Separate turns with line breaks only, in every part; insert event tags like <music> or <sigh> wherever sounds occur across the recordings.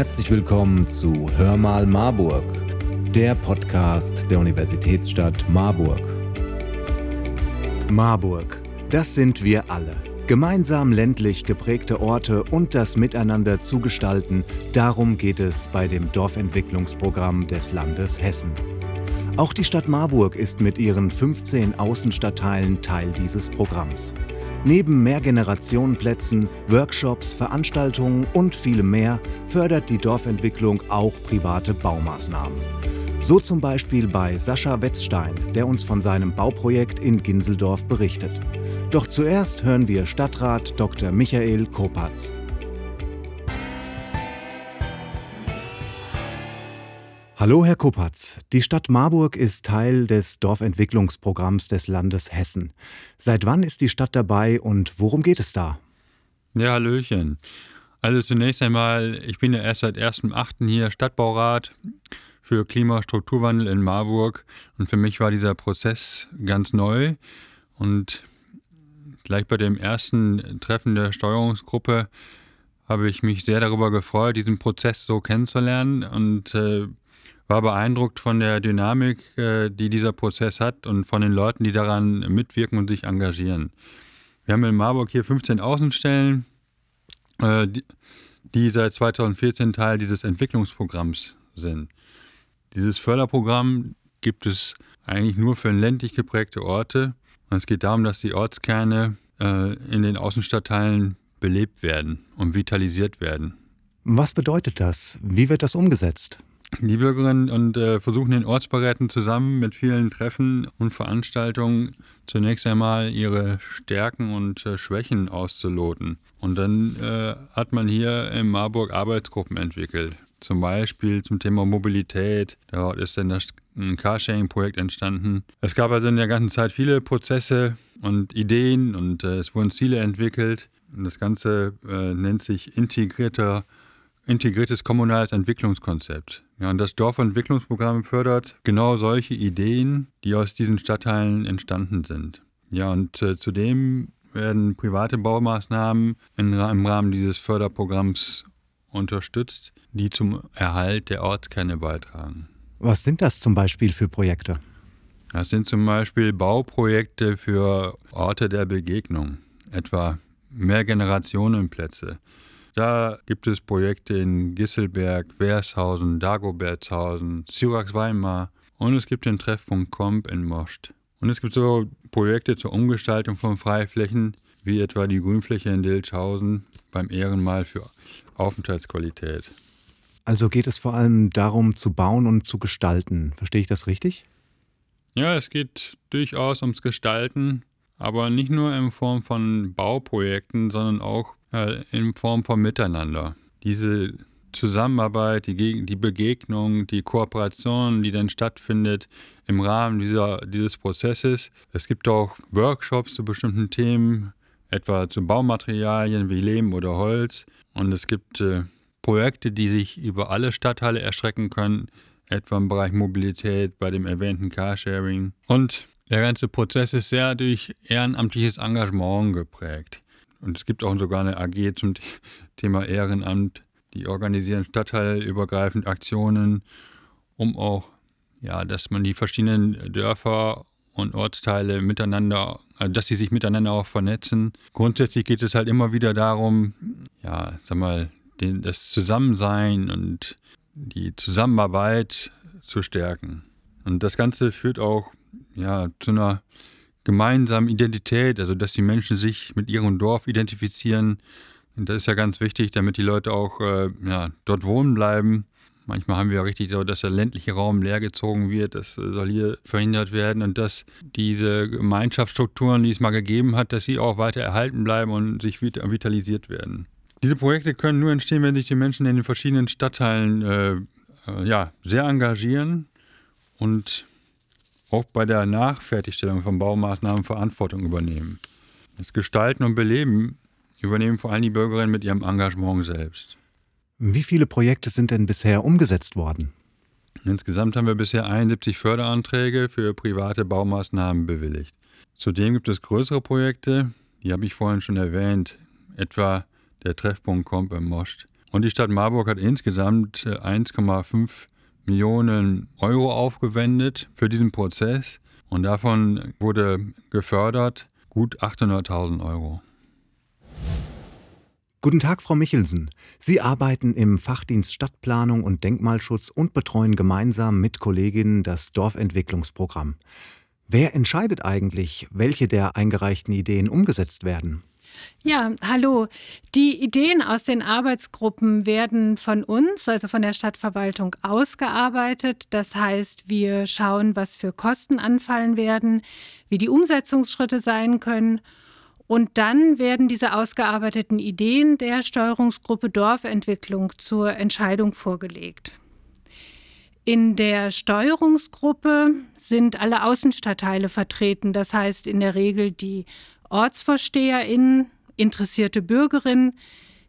Herzlich willkommen zu Hör mal Marburg, der Podcast der Universitätsstadt Marburg. Marburg, das sind wir alle. Gemeinsam ländlich geprägte Orte und das Miteinander zu gestalten, darum geht es bei dem Dorfentwicklungsprogramm des Landes Hessen. Auch die Stadt Marburg ist mit ihren 15 Außenstadtteilen Teil dieses Programms. Neben Mehrgenerationenplätzen, Workshops, Veranstaltungen und vielem mehr fördert die Dorfentwicklung auch private Baumaßnahmen. So zum Beispiel bei Sascha Wetzstein, der uns von seinem Bauprojekt in Ginseldorf berichtet. Doch zuerst hören wir Stadtrat Dr. Michael Kopatz. Hallo, Herr Kopatz. Die Stadt Marburg ist Teil des Dorfentwicklungsprogramms des Landes Hessen. Seit wann ist die Stadt dabei und worum geht es da?
Ja, Hallöchen. Also zunächst einmal, ich bin ja erst seit 1.8. hier Stadtbaurat für Klimastrukturwandel in Marburg und für mich war dieser Prozess ganz neu und gleich bei dem ersten Treffen der Steuerungsgruppe habe ich mich sehr darüber gefreut, diesen Prozess so kennenzulernen und äh, war beeindruckt von der Dynamik, äh, die dieser Prozess hat und von den Leuten, die daran mitwirken und sich engagieren. Wir haben in Marburg hier 15 Außenstellen, äh, die seit 2014 Teil dieses Entwicklungsprogramms sind. Dieses Förderprogramm gibt es eigentlich nur für ländlich geprägte Orte. Es geht darum, dass die Ortskerne äh, in den Außenstadtteilen belebt werden und vitalisiert werden.
Was bedeutet das? Wie wird das umgesetzt?
Die Bürgerinnen und äh, versuchen den Ortsberäten zusammen mit vielen Treffen und Veranstaltungen zunächst einmal ihre Stärken und äh, Schwächen auszuloten. Und dann äh, hat man hier in Marburg Arbeitsgruppen entwickelt. Zum Beispiel zum Thema Mobilität. Dort ist dann das Carsharing-Projekt entstanden. Es gab also in der ganzen Zeit viele Prozesse und Ideen und äh, es wurden Ziele entwickelt. Und das Ganze äh, nennt sich integrierter integriertes kommunales Entwicklungskonzept. Ja, und das Dorfentwicklungsprogramm fördert genau solche Ideen, die aus diesen Stadtteilen entstanden sind. Ja, und äh, zudem werden private Baumaßnahmen in, im Rahmen dieses Förderprogramms unterstützt, die zum Erhalt der Ortskerne beitragen.
Was sind das zum Beispiel für Projekte?
Das sind zum Beispiel Bauprojekte für Orte der Begegnung, etwa Mehrgenerationenplätze, da gibt es Projekte in Gisselberg, Wershausen, Dagobertshausen, Syrax-Weimar und es gibt den Treffpunkt Komp in Most. Und es gibt so Projekte zur Umgestaltung von Freiflächen, wie etwa die Grünfläche in Dilchhausen beim Ehrenmal für Aufenthaltsqualität.
Also geht es vor allem darum, zu bauen und zu gestalten. Verstehe ich das richtig?
Ja, es geht durchaus ums Gestalten, aber nicht nur in Form von Bauprojekten, sondern auch in Form von Miteinander. Diese Zusammenarbeit, die, die Begegnung, die Kooperation, die dann stattfindet im Rahmen dieser, dieses Prozesses. Es gibt auch Workshops zu bestimmten Themen, etwa zu Baumaterialien wie Lehm oder Holz. Und es gibt äh, Projekte, die sich über alle Stadtteile erschrecken können, etwa im Bereich Mobilität, bei dem erwähnten Carsharing. Und der ganze Prozess ist sehr durch ehrenamtliches Engagement geprägt. Und es gibt auch sogar eine AG zum Thema Ehrenamt. Die organisieren stadtteilübergreifend Aktionen, um auch, ja, dass man die verschiedenen Dörfer und Ortsteile miteinander, also dass sie sich miteinander auch vernetzen. Grundsätzlich geht es halt immer wieder darum, ja, sag mal, den, das Zusammensein und die Zusammenarbeit zu stärken. Und das Ganze führt auch ja, zu einer gemeinsamen Identität, also dass die Menschen sich mit ihrem Dorf identifizieren. Und das ist ja ganz wichtig, damit die Leute auch äh, ja, dort wohnen bleiben. Manchmal haben wir ja richtig so, dass der ländliche Raum leergezogen wird. Das soll hier verhindert werden und dass diese Gemeinschaftsstrukturen, die es mal gegeben hat, dass sie auch weiter erhalten bleiben und sich vitalisiert werden. Diese Projekte können nur entstehen, wenn sich die Menschen in den verschiedenen Stadtteilen äh, äh, ja, sehr engagieren und auch bei der Nachfertigstellung von Baumaßnahmen Verantwortung übernehmen. Das Gestalten und Beleben übernehmen vor allem die Bürgerinnen mit ihrem Engagement selbst.
Wie viele Projekte sind denn bisher umgesetzt worden?
Insgesamt haben wir bisher 71 Förderanträge für private Baumaßnahmen bewilligt. Zudem gibt es größere Projekte, die habe ich vorhin schon erwähnt, etwa der Treffpunkt Komp im Most. Und die Stadt Marburg hat insgesamt 1,5 äh, Millionen Euro aufgewendet für diesen Prozess. Und davon wurde gefördert gut 800.000 Euro.
Guten Tag, Frau Michelsen. Sie arbeiten im Fachdienst Stadtplanung und Denkmalschutz und betreuen gemeinsam mit Kolleginnen das Dorfentwicklungsprogramm. Wer entscheidet eigentlich, welche der eingereichten Ideen umgesetzt werden?
Ja, hallo. Die Ideen aus den Arbeitsgruppen werden von uns, also von der Stadtverwaltung, ausgearbeitet. Das heißt, wir schauen, was für Kosten anfallen werden, wie die Umsetzungsschritte sein können. Und dann werden diese ausgearbeiteten Ideen der Steuerungsgruppe Dorfentwicklung zur Entscheidung vorgelegt. In der Steuerungsgruppe sind alle Außenstadtteile vertreten, das heißt in der Regel die OrtsvorsteherInnen, interessierte Bürgerinnen,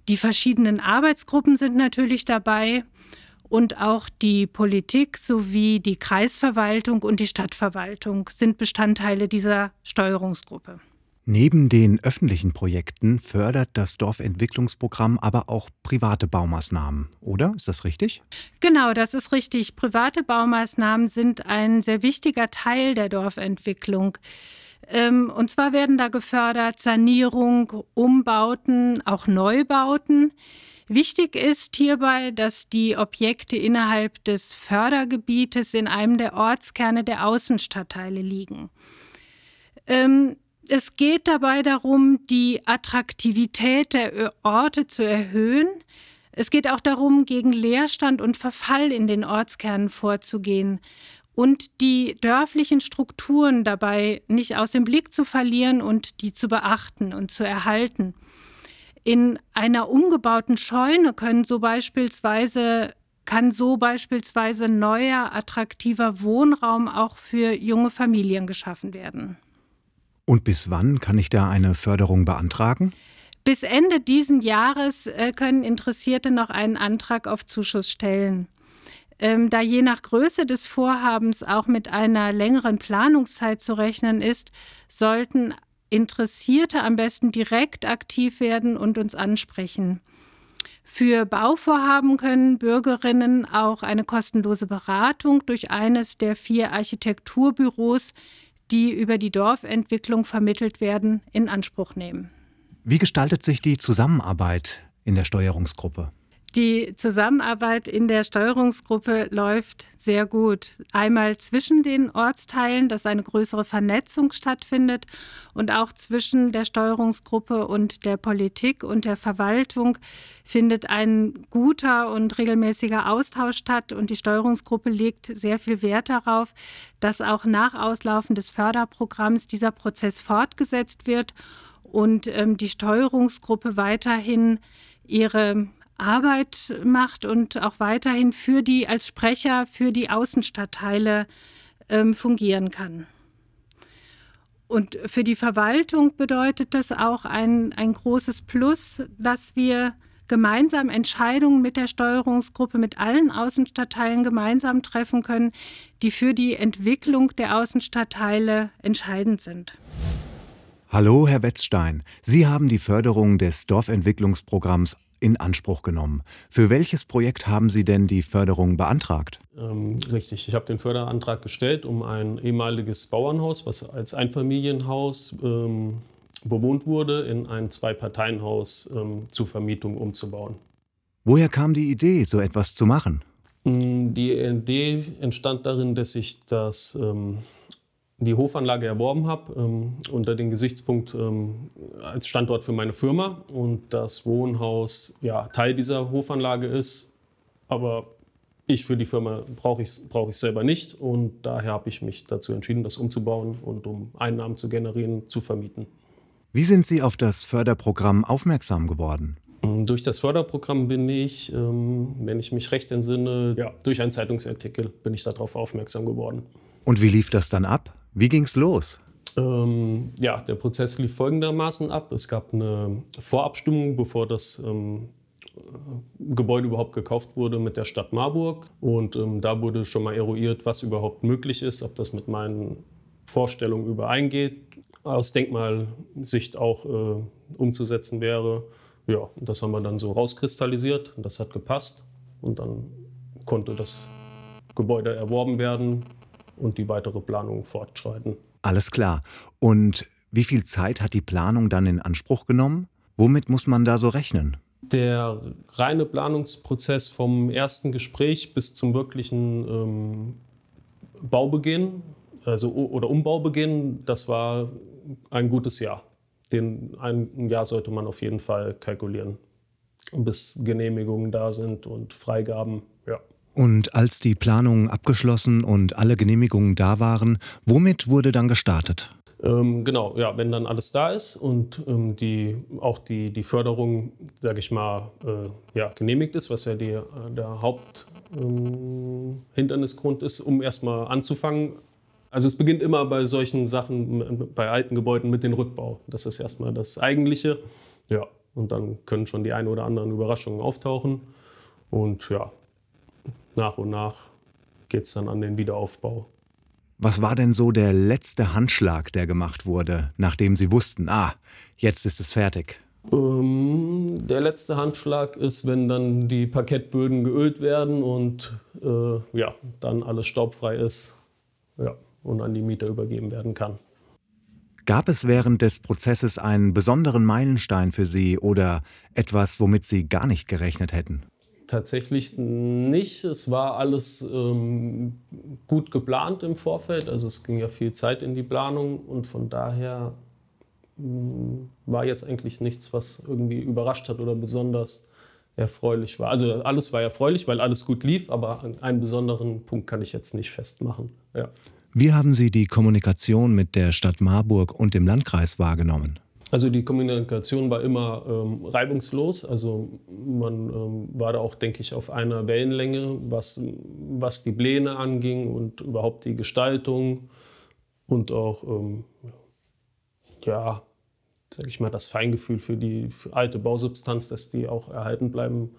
die verschiedenen Arbeitsgruppen sind natürlich dabei und auch die Politik sowie die Kreisverwaltung und die Stadtverwaltung sind Bestandteile dieser Steuerungsgruppe.
Neben den öffentlichen Projekten fördert das Dorfentwicklungsprogramm aber auch private Baumaßnahmen, oder? Ist das richtig?
Genau, das ist richtig. Private Baumaßnahmen sind ein sehr wichtiger Teil der Dorfentwicklung. Ähm, und zwar werden da gefördert Sanierung, Umbauten, auch Neubauten. Wichtig ist hierbei, dass die Objekte innerhalb des Fördergebietes in einem der Ortskerne der Außenstadtteile liegen. Ähm, es geht dabei darum, die Attraktivität der Orte zu erhöhen. Es geht auch darum, gegen Leerstand und Verfall in den Ortskernen vorzugehen und die dörflichen Strukturen dabei nicht aus dem Blick zu verlieren und die zu beachten und zu erhalten. In einer umgebauten Scheune können so beispielsweise kann so beispielsweise neuer, attraktiver Wohnraum auch für junge Familien geschaffen werden.
Und bis wann kann ich da eine Förderung beantragen?
Bis Ende diesen Jahres äh, können Interessierte noch einen Antrag auf Zuschuss stellen. Ähm, da je nach Größe des Vorhabens auch mit einer längeren Planungszeit zu rechnen ist, sollten Interessierte am besten direkt aktiv werden und uns ansprechen. Für Bauvorhaben können Bürgerinnen auch eine kostenlose Beratung durch eines der vier Architekturbüros, die über die Dorfentwicklung vermittelt werden, in Anspruch nehmen.
Wie gestaltet sich die Zusammenarbeit in der Steuerungsgruppe?
Die Zusammenarbeit in der Steuerungsgruppe läuft sehr gut. Einmal zwischen den Ortsteilen, dass eine größere Vernetzung stattfindet und auch zwischen der Steuerungsgruppe und der Politik und der Verwaltung findet ein guter und regelmäßiger Austausch statt und die Steuerungsgruppe legt sehr viel Wert darauf, dass auch nach Auslaufen des Förderprogramms dieser Prozess fortgesetzt wird und ähm, die Steuerungsgruppe weiterhin ihre Arbeit macht und auch weiterhin für die als Sprecher für die Außenstadtteile ähm, fungieren kann. Und für die Verwaltung bedeutet das auch ein, ein großes Plus, dass wir gemeinsam Entscheidungen mit der Steuerungsgruppe, mit allen Außenstadtteilen gemeinsam treffen können, die für die Entwicklung der Außenstadtteile entscheidend sind.
Hallo, Herr Wetzstein. Sie haben die Förderung des Dorfentwicklungsprogramms in Anspruch genommen. Für welches Projekt haben Sie denn die Förderung beantragt?
Ähm, richtig, ich habe den Förderantrag gestellt, um ein ehemaliges Bauernhaus, was als Einfamilienhaus ähm, bewohnt wurde, in ein Zwei-Parteien-Haus ähm, zur Vermietung umzubauen.
Woher kam die Idee, so etwas zu machen?
Mm, die Idee entstand darin, dass ich das ähm, die Hofanlage erworben habe, ähm, unter dem Gesichtspunkt ähm, als Standort für meine Firma und das Wohnhaus ja, Teil dieser Hofanlage ist, aber ich für die Firma brauche ich, brauch ich selber nicht und daher habe ich mich dazu entschieden, das umzubauen und um Einnahmen zu generieren, zu vermieten.
Wie sind Sie auf das Förderprogramm aufmerksam geworden?
Ähm, durch das Förderprogramm bin ich, ähm, wenn ich mich recht entsinne, ja, durch einen Zeitungsartikel bin ich darauf aufmerksam geworden.
Und wie lief das dann ab? Wie ging's los?
Ähm, ja, der Prozess lief folgendermaßen ab. Es gab eine Vorabstimmung, bevor das ähm, Gebäude überhaupt gekauft wurde mit der Stadt Marburg. Und ähm, da wurde schon mal eruiert, was überhaupt möglich ist, ob das mit meinen Vorstellungen übereingeht, aus Denkmalsicht auch äh, umzusetzen wäre. ja, das haben wir dann so rauskristallisiert und das hat gepasst. Und dann konnte das Gebäude erworben werden und die weitere Planung fortschreiten.
Alles klar. Und wie viel Zeit hat die Planung dann in Anspruch genommen? Womit muss man da so rechnen?
Der reine Planungsprozess vom ersten Gespräch bis zum wirklichen ähm, Baubeginn also, oder Umbaubeginn, das war ein gutes Jahr. Den, ein Jahr sollte man auf jeden Fall kalkulieren, bis Genehmigungen da sind und Freigaben. Ja.
Und als die Planungen abgeschlossen und alle Genehmigungen da waren, womit wurde dann gestartet?
Ähm, genau, ja, wenn dann alles da ist und ähm, die, auch die, die Förderung, sage ich mal, äh, ja, genehmigt ist, was ja die, äh, der Haupthindernisgrund ähm, ist, um erstmal anzufangen. Also es beginnt immer bei solchen Sachen, bei alten Gebäuden mit dem Rückbau. Das ist erstmal das Eigentliche. Ja, und dann können schon die ein oder anderen Überraschungen auftauchen. Und ja, nach und nach geht es dann an den Wiederaufbau.
Was war denn so der letzte Handschlag, der gemacht wurde, nachdem Sie wussten, ah, jetzt ist es fertig?
Ähm, der letzte Handschlag ist, wenn dann die Parkettböden geölt werden und äh, ja, dann alles staubfrei ist ja, und an die Mieter übergeben werden kann.
Gab es während des Prozesses einen besonderen Meilenstein für Sie oder etwas, womit Sie gar nicht gerechnet hätten?
Tatsächlich nicht. Es war alles ähm, gut geplant im Vorfeld. Also es ging ja viel Zeit in die Planung und von daher ähm, war jetzt eigentlich nichts, was irgendwie überrascht hat oder besonders erfreulich war. Also alles war erfreulich, weil alles gut lief, aber einen besonderen Punkt kann ich jetzt nicht festmachen. Ja.
Wie haben Sie die Kommunikation mit der Stadt Marburg und dem Landkreis wahrgenommen?
Also die Kommunikation war immer ähm, reibungslos. Also man ähm, war da auch, denke ich, auf einer Wellenlänge, was, was die Pläne anging und überhaupt die Gestaltung und auch, ähm, ja, sage ich mal, das Feingefühl für die alte Bausubstanz, dass die auch erhalten bleiben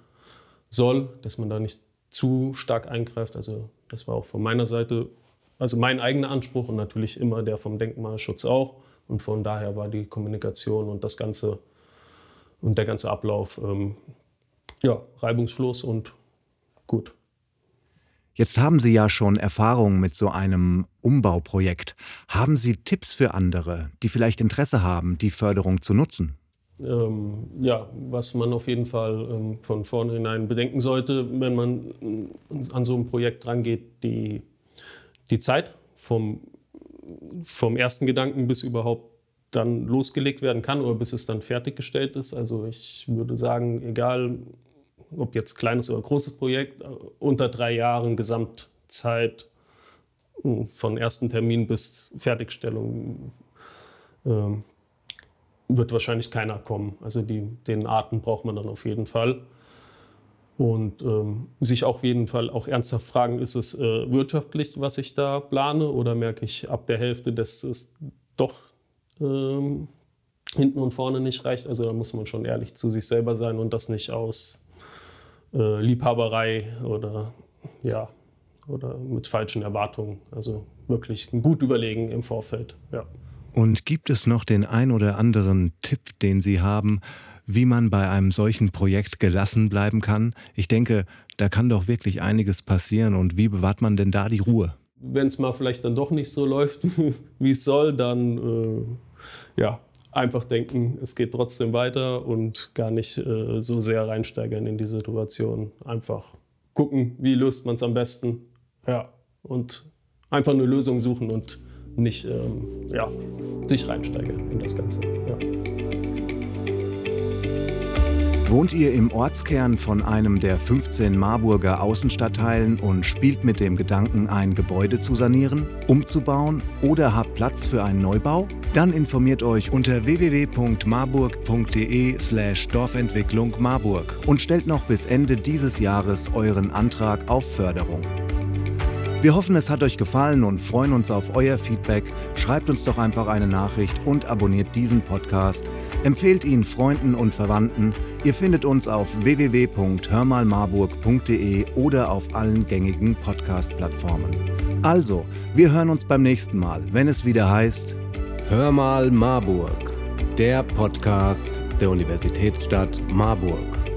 soll, dass man da nicht zu stark eingreift. Also das war auch von meiner Seite, also mein eigener Anspruch und natürlich immer der vom Denkmalschutz auch. Und von daher war die Kommunikation und das ganze und der ganze Ablauf ähm, ja, reibungslos und gut.
Jetzt haben Sie ja schon Erfahrung mit so einem Umbauprojekt. Haben Sie Tipps für andere, die vielleicht Interesse haben, die Förderung zu nutzen?
Ähm, ja, was man auf jeden Fall ähm, von vornherein bedenken sollte, wenn man äh, an so ein Projekt rangeht, die, die Zeit vom vom ersten Gedanken bis überhaupt dann losgelegt werden kann oder bis es dann fertiggestellt ist. Also ich würde sagen, egal ob jetzt kleines oder großes Projekt, äh, unter drei Jahren Gesamtzeit hm, von ersten Termin bis Fertigstellung äh, wird wahrscheinlich keiner kommen. Also die, den Arten braucht man dann auf jeden Fall. Und ähm, sich auf jeden Fall auch ernsthaft fragen, ist es äh, wirtschaftlich, was ich da plane, oder merke ich ab der Hälfte, dass es doch ähm, hinten und vorne nicht reicht. Also da muss man schon ehrlich zu sich selber sein und das nicht aus äh, Liebhaberei oder ja oder mit falschen Erwartungen. Also wirklich gut überlegen im Vorfeld. Ja.
Und gibt es noch den ein oder anderen Tipp, den Sie haben, wie man bei einem solchen Projekt gelassen bleiben kann? Ich denke, da kann doch wirklich einiges passieren. Und wie bewahrt man denn da die Ruhe?
Wenn es mal vielleicht dann doch nicht so läuft, <laughs> wie es soll, dann äh, ja, einfach denken, es geht trotzdem weiter und gar nicht äh, so sehr reinsteigern in die Situation. Einfach gucken, wie löst man es am besten. Ja, und einfach eine Lösung suchen und nicht ähm, ja, sich reinsteigern in das Ganze. Ja.
Wohnt ihr im Ortskern von einem der 15 Marburger Außenstadtteilen und spielt mit dem Gedanken, ein Gebäude zu sanieren, umzubauen oder habt Platz für einen Neubau? Dann informiert euch unter www.marburg.de/slash Dorfentwicklung Marburg und stellt noch bis Ende dieses Jahres euren Antrag auf Förderung. Wir hoffen, es hat euch gefallen und freuen uns auf euer Feedback. Schreibt uns doch einfach eine Nachricht und abonniert diesen Podcast. Empfehlt ihn Freunden und Verwandten. Ihr findet uns auf www.hörmalmarburg.de oder auf allen gängigen Podcast-Plattformen. Also, wir hören uns beim nächsten Mal, wenn es wieder heißt Hör mal Marburg, der Podcast der Universitätsstadt Marburg.